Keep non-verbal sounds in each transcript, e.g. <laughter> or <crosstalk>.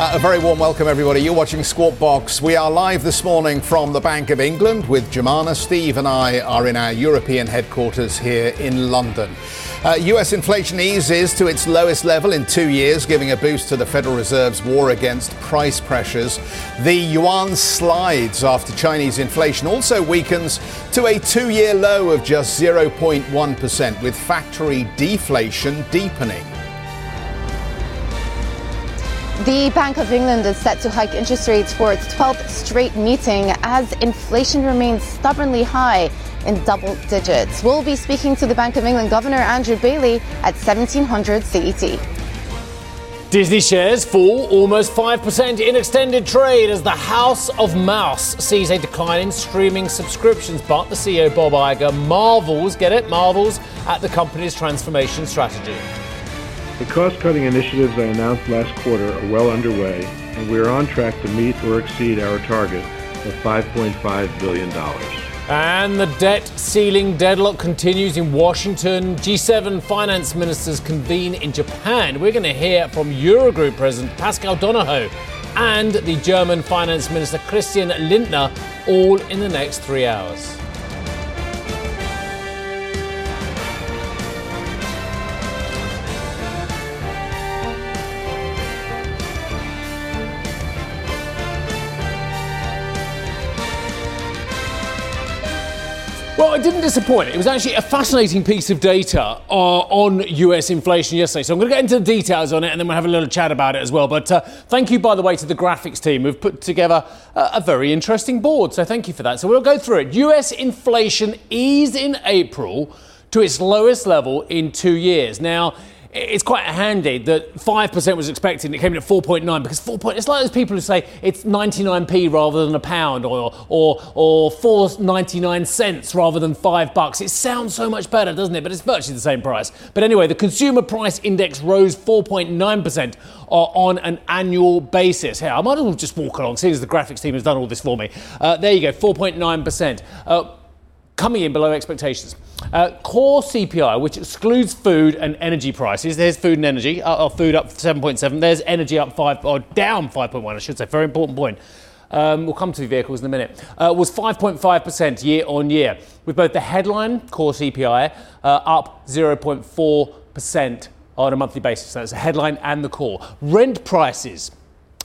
Uh, a very warm welcome, everybody. You're watching Squawk Box. We are live this morning from the Bank of England with Joumanna. Steve and I are in our European headquarters here in London. Uh, US inflation eases to its lowest level in two years, giving a boost to the Federal Reserve's war against price pressures. The yuan slides after Chinese inflation also weakens to a two year low of just 0.1%, with factory deflation deepening. The Bank of England is set to hike interest rates for its 12th straight meeting as inflation remains stubbornly high in double digits. We'll be speaking to the Bank of England Governor Andrew Bailey at 1700 CET. Disney shares fall almost 5% in extended trade as the House of Mouse sees a decline in streaming subscriptions. But the CEO, Bob Iger, marvels, get it, marvels at the company's transformation strategy. The cost cutting initiatives I announced last quarter are well underway, and we are on track to meet or exceed our target of $5.5 billion. And the debt ceiling deadlock continues in Washington. G7 finance ministers convene in Japan. We're going to hear from Eurogroup President Paschal Donohoe and the German finance minister Christian Lindner all in the next three hours. Well, it didn't disappoint. It was actually a fascinating piece of data uh, on US inflation yesterday. So I'm going to get into the details on it and then we'll have a little chat about it as well. But uh, thank you, by the way, to the graphics team who've put together a very interesting board. So thank you for that. So we'll go through it. US inflation eased in April to its lowest level in two years. Now, it's quite handy that 5% was expected and it came in at 4.9 because 4. Point, it's like those people who say it's 99p rather than a pound or, or, or 4.99 cents rather than 5 bucks. It sounds so much better, doesn't it? But it's virtually the same price. But anyway, the consumer price index rose 4.9% on an annual basis. Here, I might as well just walk along, seeing as the graphics team has done all this for me. Uh, there you go, 4.9%. Uh, coming in below expectations. Uh, core CPI, which excludes food and energy prices, there's food and energy, uh, food up 7.7, there's energy up 5, or down 5.1, I should say, very important point. Um, we'll come to vehicles in a minute, uh, was 5.5% year on year, with both the headline core CPI uh, up 0.4% on a monthly basis. So that's the headline and the core. Rent prices.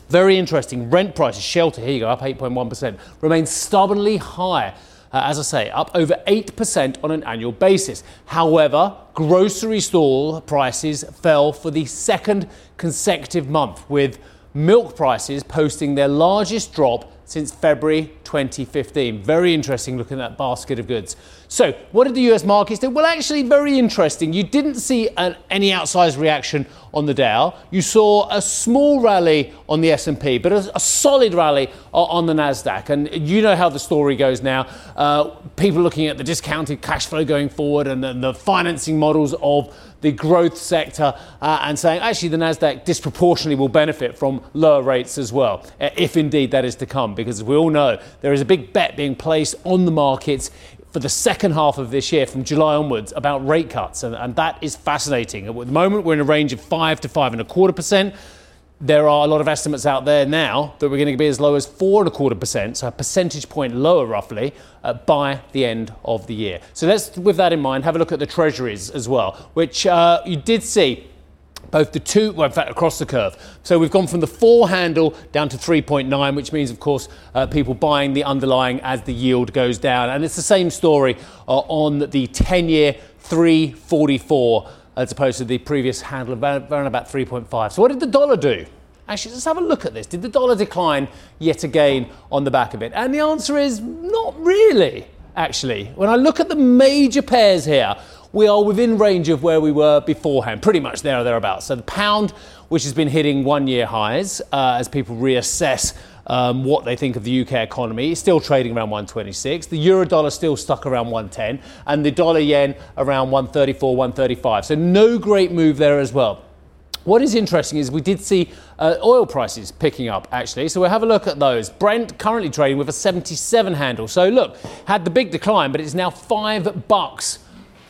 Very interesting. Rent prices, shelter, here you go, up 8.1%, remain stubbornly high uh, as I say, up over 8% on an annual basis. However, grocery store prices fell for the second consecutive month, with milk prices posting their largest drop since February 2015. Very interesting looking at that basket of goods. So, what did the US markets do? Well, actually, very interesting. You didn't see an, any outsized reaction on the Dow. You saw a small rally on the S&P, but a, a solid rally on the Nasdaq. And you know how the story goes now. Uh, people looking at the discounted cash flow going forward and the, the financing models of the growth sector uh, and saying actually the Nasdaq disproportionately will benefit from lower rates as well, uh, if indeed that is to come, because we all know, there is a big bet being placed on the markets for the second half of this year, from July onwards, about rate cuts, and, and that is fascinating. At the moment, we're in a range of five to five and a quarter percent. There are a lot of estimates out there now that we're going to be as low as four and a quarter percent, so a percentage point lower roughly, uh, by the end of the year. So let's, with that in mind, have a look at the treasuries as well, which uh, you did see both the two, well, in fact, across the curve. So we've gone from the four handle down to 3.9, which means, of course, uh, people buying the underlying as the yield goes down. And it's the same story uh, on the 10 year 344 as opposed to the previous handle of around about 3.5. So what did the dollar do? Actually, let's have a look at this. Did the dollar decline yet again on the back of it? And the answer is not really, actually. When I look at the major pairs here, we are within range of where we were beforehand, pretty much there or thereabouts. So the pound, which has been hitting one year highs uh, as people reassess um, what they think of the UK economy. is still trading around 126. The euro dollar still stuck around 110, and the dollar yen around 134, 135. So no great move there as well. What is interesting is we did see uh, oil prices picking up actually. So we'll have a look at those. Brent currently trading with a 77 handle. So look, had the big decline, but it's now five bucks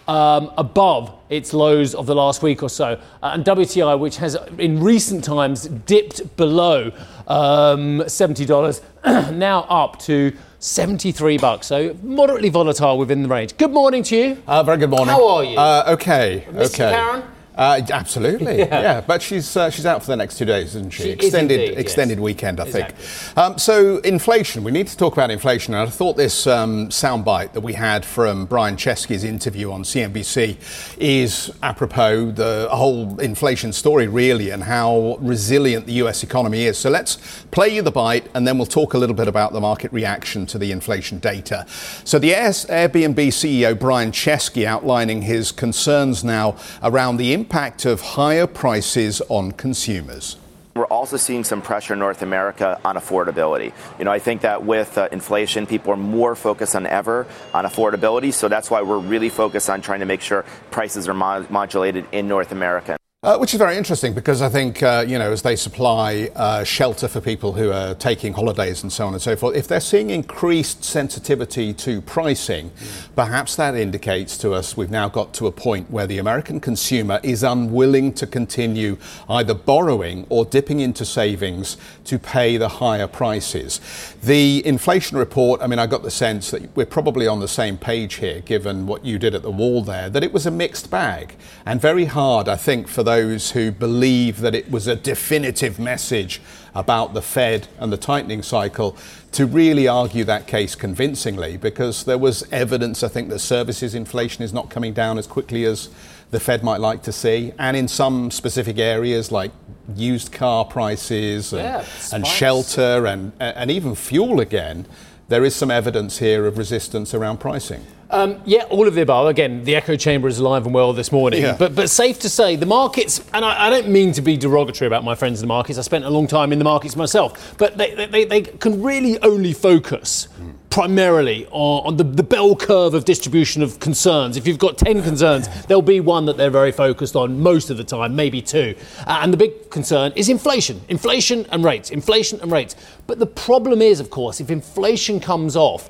um, above its lows of the last week or so. Uh, and WTI, which has in recent times dipped below um, $70, <clears throat> now up to 73 bucks. So moderately volatile within the range. Good morning to you. Uh, very good morning. How are you? Uh, okay. Mr. Okay. Karen? Uh, absolutely, <laughs> Yeah. yeah. But she's uh, she's out for the next two days, isn't she? She is extended yes. extended weekend, I think. Um, so inflation. We need to talk about inflation. And I thought this um, soundbite that we had from Brian Chesky's interview on CNBC is apropos the whole inflation story, really, and how resilient the U.S. economy is. So let's play you the bite, and then we'll talk a little bit about the market reaction to the inflation data. So the Airbnb CEO Brian Chesky outlining his concerns now around the impact of higher prices on consumers. We're also seeing some pressure in North America on affordability. You know, I think that with uh, inflation, people are more focused than ever on affordability. So that's why we're really focused on trying to make sure prices are mo- modulated in North America. Uh, which is very interesting because I think, uh, you know, as they supply uh, shelter for people who are taking holidays and so on and so forth, if they're seeing increased sensitivity to pricing, perhaps that indicates to us we've now got to a point where the American consumer is unwilling to continue either borrowing or dipping into savings to pay the higher prices. The inflation report, I mean, I got the sense that we're probably on the same page here, given what you did at the wall there, that it was a mixed bag and very hard, I think, for those who believe that it was a definitive message about the Fed and the tightening cycle to really argue that case convincingly because there was evidence, I think, that services inflation is not coming down as quickly as the Fed might like to see. And in some specific areas like used car prices and, Yeah, and shelter and, and even fuel again, there is some evidence here of resistance around pricing. Um, yeah, all of the above. Again, the echo chamber is alive and well this morning. Yeah. But but safe to say, the markets, and I, I don't mean to be derogatory about my friends in the markets. I spent a long time in the markets myself, but they they, they, can really only focus. Primarily on, on the, the bell curve of distribution of concerns. If you've got 10 concerns, there'll be one that they're very focused on most of the time, maybe two. Uh, and the big concern is inflation. Inflation and rates. Inflation and rates. But the problem is, of course, if inflation comes off,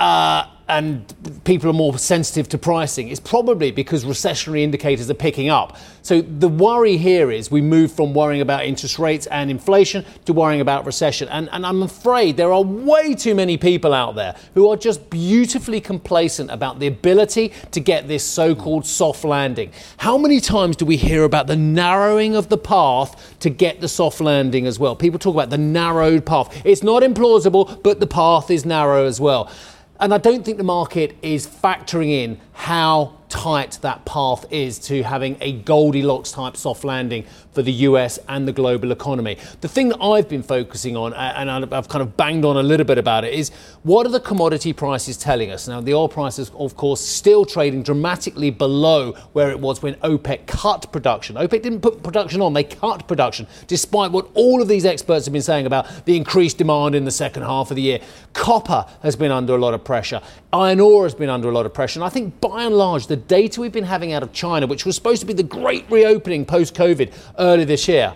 uh, and people are more sensitive to pricing, it's probably because recessionary indicators are picking up. So the worry here is we move from worrying about interest rates and inflation to worrying about recession. And, and I'm afraid there are way too many people out there who are just beautifully complacent about the ability to get this so called soft landing. How many times do we hear about the narrowing of the path to get the soft landing as well? People talk about the narrowed path. It's not implausible, but the path is narrow as well. And I don't think the market is factoring in how tight that path is to having a Goldilocks type soft landing for the US and the global economy. The thing that I've been focusing on, uh, and I've kind of banged on a little bit about it, is what are the commodity prices telling us? Now, the oil price is, of course, still trading dramatically below where it was when OPEC cut production. OPEC didn't put production on, they cut production, despite what all of these experts have been saying about the increased demand in the second half of the year. Copper has been under a lot of pressure. Iron ore has been under a lot of pressure. And I think by and large, the data we've been having out of China, which was supposed to be the great reopening post COVID early this year,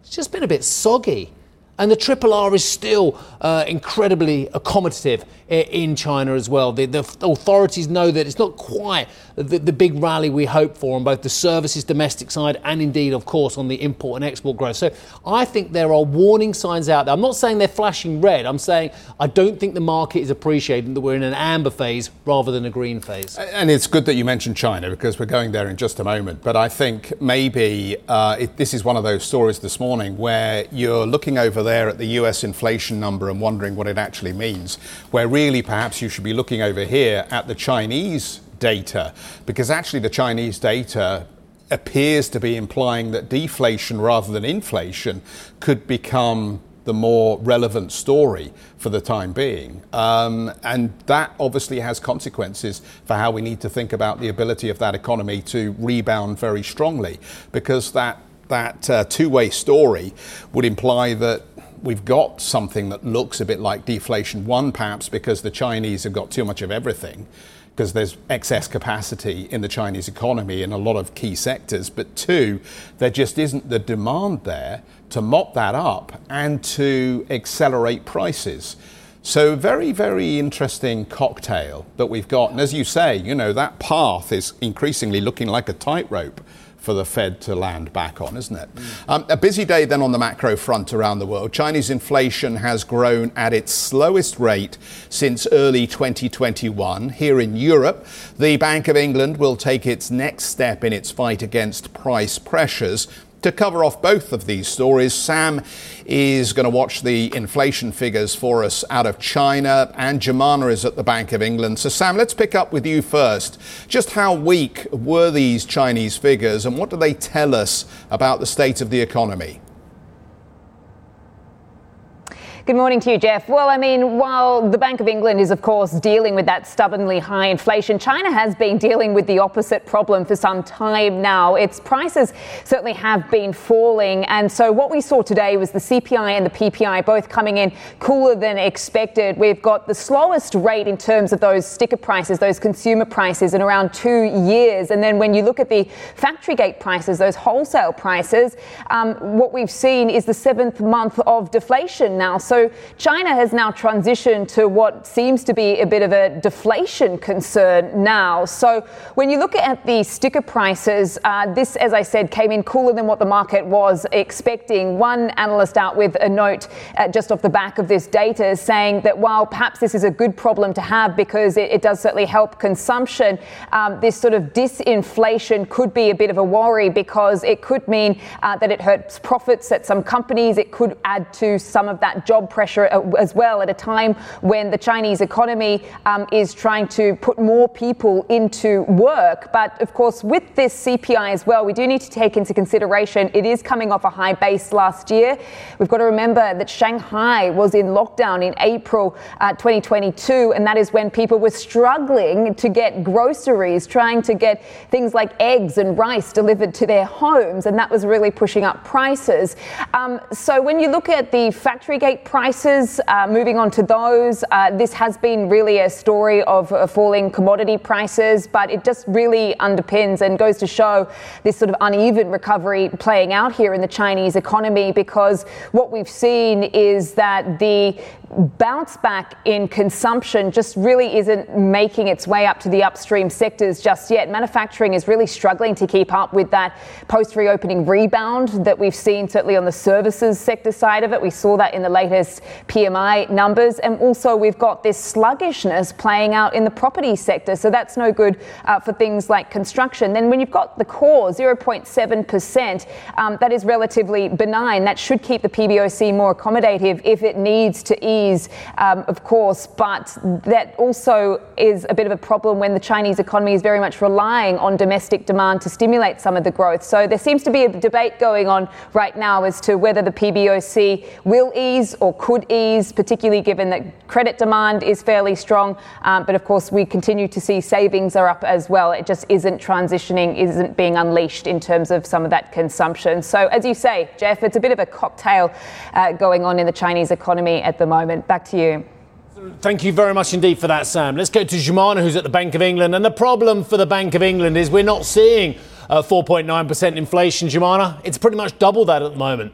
it's just been a bit soggy. And the Triple R is still uh, incredibly accommodative in China as well. The, the authorities know that it's not quite the, the big rally we hope for on both the services domestic side and indeed, of course, on the import and export growth. So I think there are warning signs out there. I'm not saying they're flashing red. I'm saying I don't think the market is appreciating that we're in an amber phase rather than a green phase. And it's good that you mentioned China because we're going there in just a moment. But I think maybe uh, it, this is one of those stories this morning where you're looking over there at the US inflation number and wondering what it actually means, where really perhaps you should be looking over here at the Chinese data because actually the Chinese data appears to be implying that deflation rather than inflation could become the more relevant story for the time being. Um, and that obviously has consequences for how we need to think about the ability of that economy to rebound very strongly, because that, that uh, two way story would imply that. We've got something that looks a bit like deflation. One, perhaps because the Chinese have got too much of everything because there's excess capacity in the Chinese economy in a lot of key sectors, but two, there just isn't the demand there to mop that up and to accelerate prices. So, very, very interesting cocktail that we've got. And as you say, you know, that path is increasingly looking like a tightrope for the Fed to land back on, isn't it? Mm. Um, a busy day then on the macro front around the world. Chinese inflation has grown at its slowest rate since early 2021. Here in Europe, the Bank of England will take its next step in its fight against price pressures to cover off both of these stories, Sam is going to watch the inflation figures for us out of China, and Joumanna is at the Bank of England. So, Sam, let's pick up with you first. Just how weak were these Chinese figures, and what do they tell us about the state of the economy? Good morning to you, Geoff. Well, I mean, while the Bank of England is, of course, dealing with that stubbornly high inflation, China has been dealing with the opposite problem for some time now. Its prices certainly have been falling. And so what we saw today was the CPI and the PPI both coming in cooler than expected. We've got the slowest rate in terms of those sticker prices, those consumer prices, in around two years. And then when you look at the factory gate prices, those wholesale prices, um, what we've seen is the seventh month of deflation now. So so China has now transitioned to what seems to be a bit of a deflation concern now. So when you look at the sticker prices, uh, this, as I said, came in cooler than what the market was expecting. One analyst out with a note uh, just off the back of this data saying that while perhaps this is a good problem to have because it, it does certainly help consumption, um, this sort of disinflation could be a bit of a worry because it could mean uh, that it hurts profits at some companies. It could add to some of that job job pressure as well at a time when the Chinese economy um, is trying to put more people into work. But of course, with this CPI as well, we do need to take into consideration it is coming off a high base last year. We've got to remember that Shanghai was in lockdown in April uh, 2022, and that is when people were struggling to get groceries, trying to get things like eggs and rice delivered to their homes, and that was really pushing up prices. Um, so when you look at the factory gate prices, uh, moving on to those, uh, this has been really a story of uh, falling commodity prices, but it just really underpins and goes to show this sort of uneven recovery playing out here in the Chinese economy because what we've seen is that the bounce back in consumption just really isn't making its way up to the upstream sectors just yet. Manufacturing is really struggling to keep up with that post reopening rebound that we've seen, certainly on the services sector side of it. We saw that in the latest PMI numbers. And also, we've got this sluggishness playing out in the property sector. So that's no good uh, for things like construction. Then, when you've got the core 0.7%, um, that is relatively benign. That should keep the PBOC more accommodative if it needs to ease um, of course, but that also is a bit of a problem when the Chinese economy is very much relying on domestic demand to stimulate some of the growth. So there seems to be a debate going on right now as to whether the PBOC will ease or could ease, particularly given that credit demand is fairly strong. Um, but of course, we continue to see savings are up as well. It just isn't transitioning, isn't being unleashed in terms of some of that consumption. So, as you say, Geoff, it's a bit of a cocktail uh, going on in the Chinese economy at the moment. Back to you. Thank you very much indeed for that, Sam. Let's go to Joumanna, who's at the Bank of England. And the problem for the Bank of England is we're not seeing uh, 4.9% inflation, Joumanna. It's pretty much double that at the moment.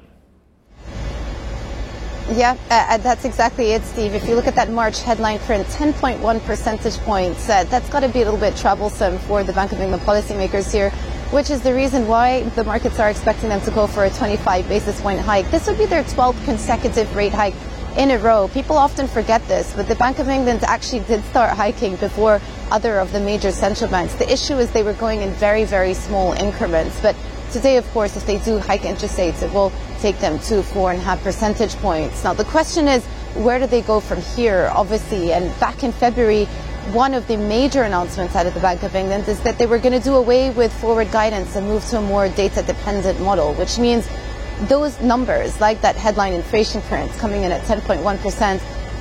Yeah, uh, uh, that's exactly it, Steve. If you look at that March headline print, 10.1 percentage points, uh, that's got to be a little bit troublesome for the Bank of England policymakers here, which is the reason why the markets are expecting them to go for a 25 basis point hike. This would be their 12th consecutive rate hike in a row. People often forget this, but the Bank of England actually did start hiking before other of the major central banks. The issue is they were going in very, very small increments. But today, of course, if they do hike interest rates, it will take them to four and a half percentage points. Now, the question is, where do they go from here? Obviously, and back in February, one of the major announcements out of the Bank of England is that they were going to do away with forward guidance and move to a more data dependent model, which means those numbers, like that headline inflation current coming in at 10.1%,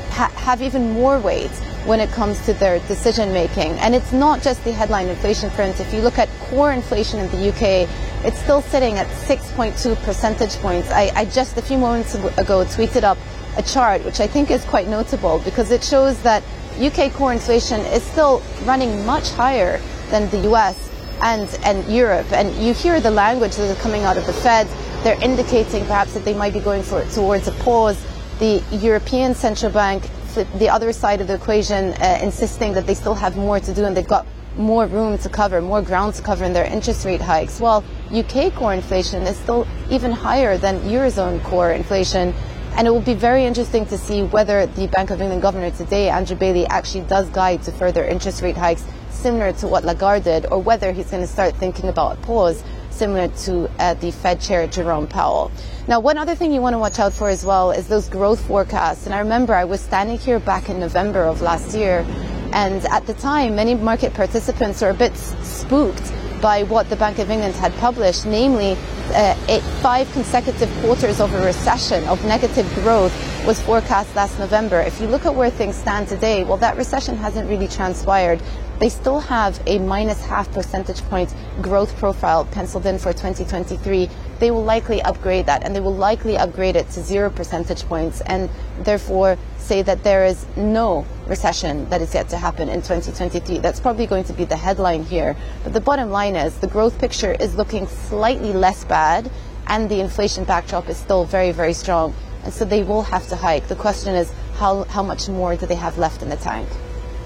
ha- have even more weight when it comes to their decision making. And it's not just the headline inflation current. If you look at core inflation in the UK, it's still sitting at 6.2 percentage points. I, I just a few moments ago tweeted up a chart which I think is quite notable because it shows that UK core inflation is still running much higher than the US and, and Europe. And you hear the language that is coming out of the Fed. They're indicating perhaps that they might be going for, towards a pause. The European Central Bank the other side of the equation, uh, insisting that they still have more to do and they've got more room to cover, more ground to cover in their interest rate hikes. While UK core inflation is still even higher than Eurozone core inflation. And it will be very interesting to see whether the Bank of England governor today, Andrew Bailey, actually does guide to further interest rate hikes similar to what Lagarde did, or whether he's going to start thinking about a pause similar to uh, the Fed chair Jerome Powell. Now, one other thing you want to watch out for as well is those growth forecasts. And I remember I was standing here back in November of last year, and at the time, many market participants were a bit spooked by what the Bank of England had published, namely uh, eight, five consecutive quarters of a recession of negative growth was forecast last November. If you look at where things stand today, well, that recession hasn't really transpired. They still have a minus half percentage point growth profile penciled in for 2023. They will likely upgrade that and they will likely upgrade it to zero percentage points and therefore say that there is no recession that is yet to happen in 2023. That's probably going to be the headline here. But the bottom line is the growth picture is looking slightly less bad and the inflation backdrop is still very, very strong. And so they will have to hike. The question is how, how much more do they have left in the tank?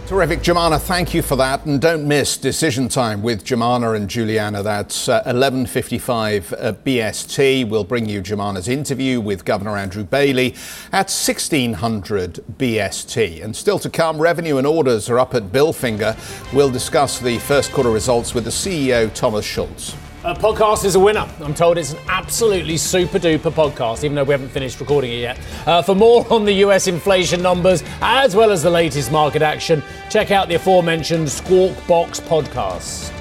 Terrific, Joumanna, Thank you for that, and don't miss decision time with Joumanna and Julianna. That's uh, 11:55 uh, BST. We'll bring you Joumanna's interview with Governor Andrew Bailey at 1600 BST. And still to come, revenue and orders are up at Bilfinger. We'll discuss the first quarter results with the CEO Thomas Schulz. A podcast is a winner. I'm told it's an absolutely super duper podcast, even though we haven't finished recording it yet. Uh, for more on the US inflation numbers, as well as the latest market action, check out the aforementioned Squawk Box podcast.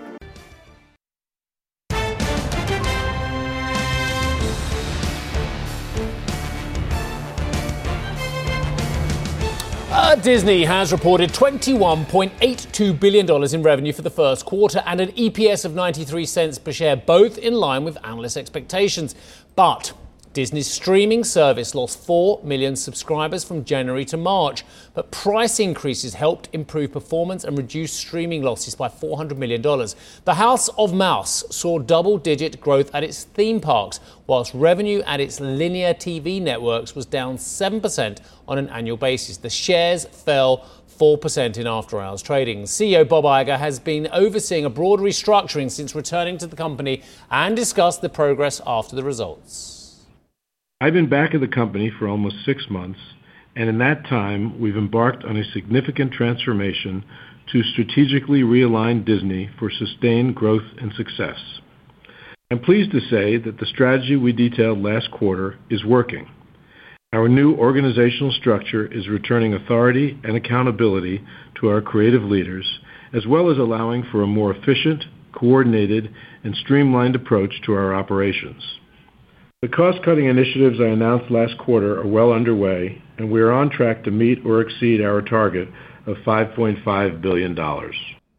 Uh, Disney has reported $21.82 billion in revenue for the first quarter and an EPS of 93 cents per share, both in line with analyst expectations. But Disney's streaming service lost 4 million subscribers from January to March, but price increases helped improve performance and reduce streaming losses by $400 million. The House of Mouse saw double digit growth at its theme parks, whilst revenue at its linear TV networks was down 7% on an annual basis. The shares fell 4% in after hours trading. CEO Bob Iger has been overseeing a broad restructuring since returning to the company and discussed the progress after the results. I've been back at the company for almost six months, and in that time, we've embarked on a significant transformation to strategically realign Disney for sustained growth and success. I'm pleased to say that the strategy we detailed last quarter is working. Our new organizational structure is returning authority and accountability to our creative leaders, as well as allowing for a more efficient, coordinated, and streamlined approach to our operations. The cost-cutting initiatives I announced last quarter are well underway, and we are on track to meet or exceed our target of $5.5 billion.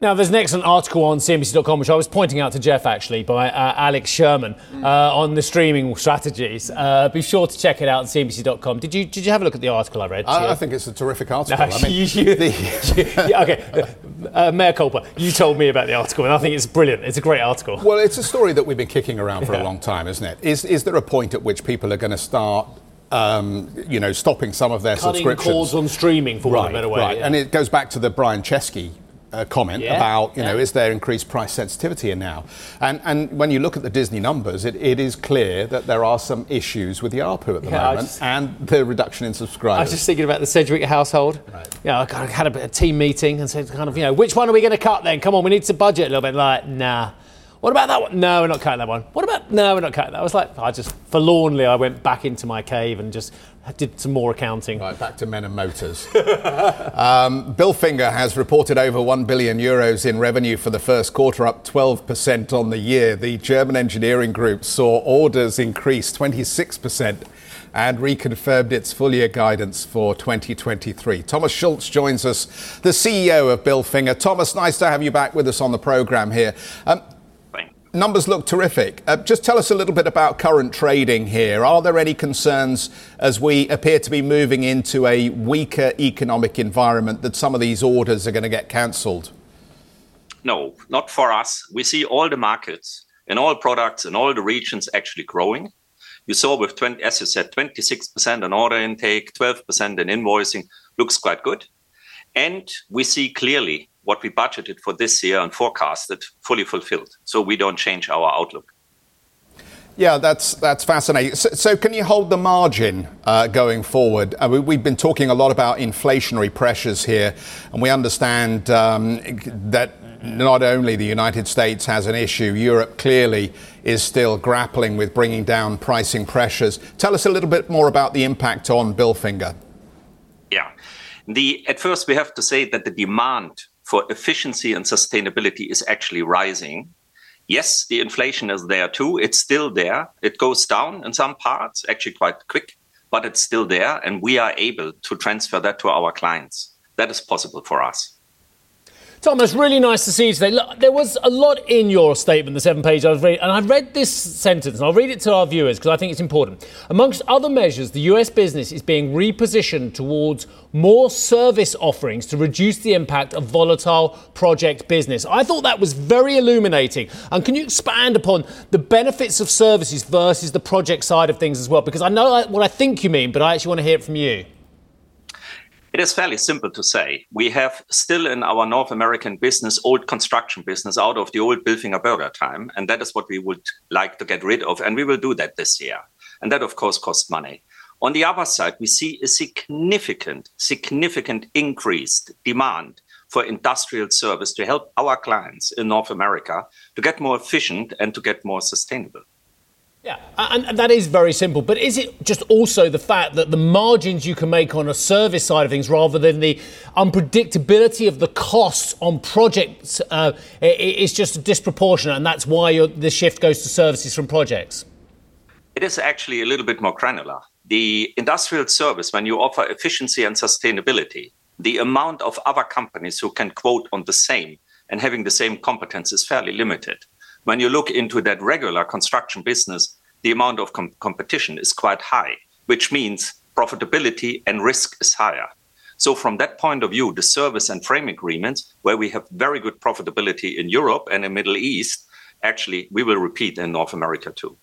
Now, there's an excellent article on CNBC.com, which I was pointing out to Geoff actually, by uh, Alex Sherman uh, on the streaming strategies. Uh, be sure to check it out on CNBC.com. Did you did you have a look at the article I read? I, I think it's a terrific article. No, I mean, you, <laughs> you, the, <laughs> yeah, okay, uh, Mayor culpa. You told me about the article, and I think it's brilliant. It's a great article. Well, it's a story that we've been kicking around for yeah. a long time, isn't it? Is is there a point at which people are going to start um, you know, stopping some of their Cutting subscriptions. calls on streaming, for right, one better way. Right, yeah. and it goes back to the Brian Chesky uh, comment yeah, about, you yeah. know, is there increased price sensitivity in now? And, and when you look at the Disney numbers, it, it is clear that there are some issues with the ARPU at the Yeah, moment just- and the reduction in subscribers. I was just thinking about the Sedgwick household. Right. Yeah, I had a, bit of team meeting and said, kind of, you know, which one are we going to cut then? Come on, we need to budget a little bit. Like, nah. What about that one? No, we're not cutting that one. What about? No, we're not cutting that. I was like, I just forlornly, I went back into my cave and just did some more accounting. Right, back to Men and Motors. <laughs> um, Bilfinger has reported over 1 billion euros in revenue for the first quarter, up 12% on the year. The German engineering group saw orders increase 26% and reconfirmed its full year guidance for 2023. Thomas Schulz joins us, the CEO of Bilfinger. Thomas, nice to have you back with us on the program here. Um, numbers look terrific. Uh, just tell us a little bit about current trading here. Are there any concerns as we appear to be moving into a weaker economic environment that some of these orders are going to get cancelled? No, not for us. We see all the markets and all products and all the regions actually growing. You saw with 20, as you said, 26% in order intake, 12% in invoicing looks quite good. And we see clearly what we budgeted for this year and forecasted fully fulfilled. So we don't change our outlook. Yeah, that's that's fascinating. So, so can you hold the margin uh, going forward? I we've been talking a lot about inflationary pressures here, and we understand um, that not only the United States has an issue, Europe clearly is still grappling with bringing down pricing pressures. Tell us a little bit more about the impact on Bilfinger. Yeah, the at first we have to say that the demand for efficiency and sustainability is actually rising. Yes, the inflation is there too. It's still there. It goes down in some parts, actually quite quick, but it's still there. And we are able to transfer that to our clients. That is possible for us. Thomas, really nice to see you today. Look, there was a lot in your statement, the seven page I was reading, and I read this sentence, and I'll read it to our viewers because I think it's important. Amongst other measures, the US business is being repositioned towards more service offerings to reduce the impact of volatile project business. I thought that was very illuminating. And can you expand upon the benefits of services versus the project side of things as well? Because I know what I think you mean, but I actually want to hear it from you. It is fairly simple to say. We have still in our North American business old construction business out of the old Bilfinger Berger time, and that is what we would like to get rid of, and we will do that this year. And that, of course, costs money. On the other side, we see a significant, significant increased demand for industrial service to help our clients in North America to get more efficient and to get more sustainable. Yeah, and that is very simple. But is it just also the fact that the margins you can make on a service side of things rather than the unpredictability of the costs on projects uh, is just disproportionate, and that's why the shift goes to services from projects? It is actually a little bit more granular. The industrial service, when you offer efficiency and sustainability, the amount of other companies who can quote on the same and having the same competence is fairly limited. When you look into that regular construction business, the amount of com- competition is quite high, which means profitability and risk is higher. So, from that point of view, the service and frame agreements, where we have very good profitability in Europe and in Middle East, actually, we will repeat in North America too.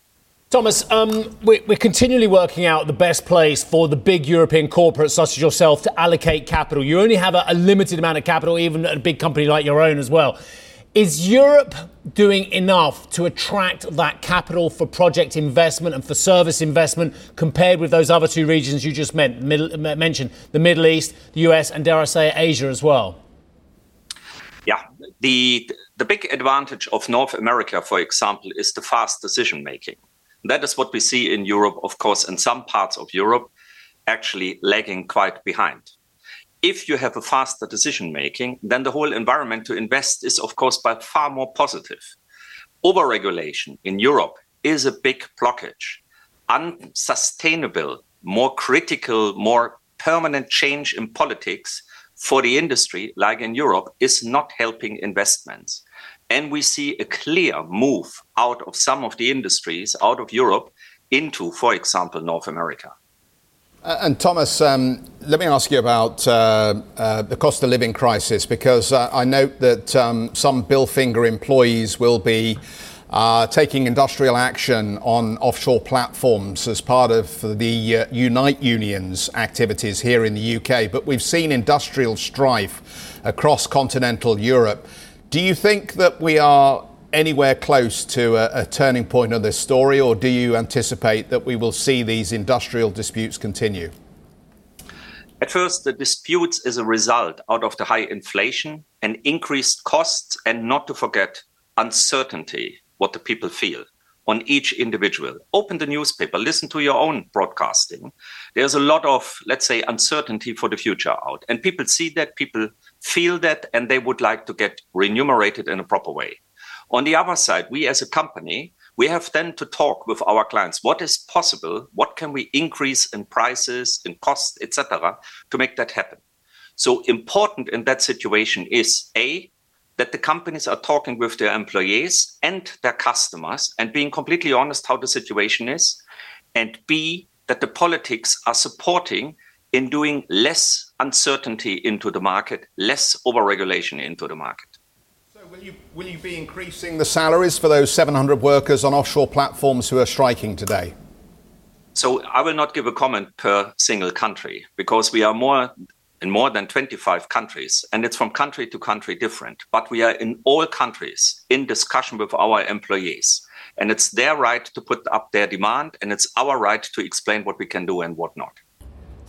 Thomas, um, we're, continually working out the best place for the big European corporates such as yourself to allocate capital. You only have a, a limited amount of capital, even at a big company like your own as well. Is Europe doing enough to attract that capital for project investment and for service investment compared with those other two regions you just meant, middle, mentioned, the Middle East, the US, and dare I say Asia as well? Yeah, the, the big advantage of North America, for example, is the fast decision making. That is what we see in Europe, of course, in some parts of Europe, actually lagging quite behind if you have a faster decision making, then the whole environment to invest is, of course, by far more positive. Overregulation in Europe is a big blockage. Unsustainable, more critical, more permanent change in politics for the industry, like in Europe, is not helping investments. And we see a clear move out of some of the industries out of Europe into, for example, North America. Uh, and Thomas, um, let me ask you about uh, uh, the cost of living crisis because I note that um, some Bilfinger employees will be taking industrial action on offshore platforms as part of the Unite Union's activities here in the UK. But we've seen industrial strife across continental Europe. Do you think that we are anywhere close to a, a, turning point of this story, or do you anticipate that we will see these industrial disputes continue? At first, the disputes is a result out of the high inflation and increased costs, and not to forget uncertainty, what the people feel. on each individual. Open the newspaper, listen to your own broadcasting. There's a lot of, let's say, uncertainty for the future out. And people see that, people feel that, and they would like to get remunerated in a proper way. On the other side, we as a company, we have then to talk with our clients. What is possible? What can we increase in prices in costs, etc to make that happen? So important in that situation is a that the companies are talking with their employees and their customers and being completely honest how the situation is and b that the politics are supporting in doing less uncertainty into the market less overregulation into the market Will you, will you be increasing the salaries for those 700 workers on offshore platforms who are striking today? So I will not give a comment per single country because we are more in more than 25 countries and it's from country to country different. But we are in all countries in discussion with our employees. And it's their right to put up their demand and it's our right to explain what we can do and what not.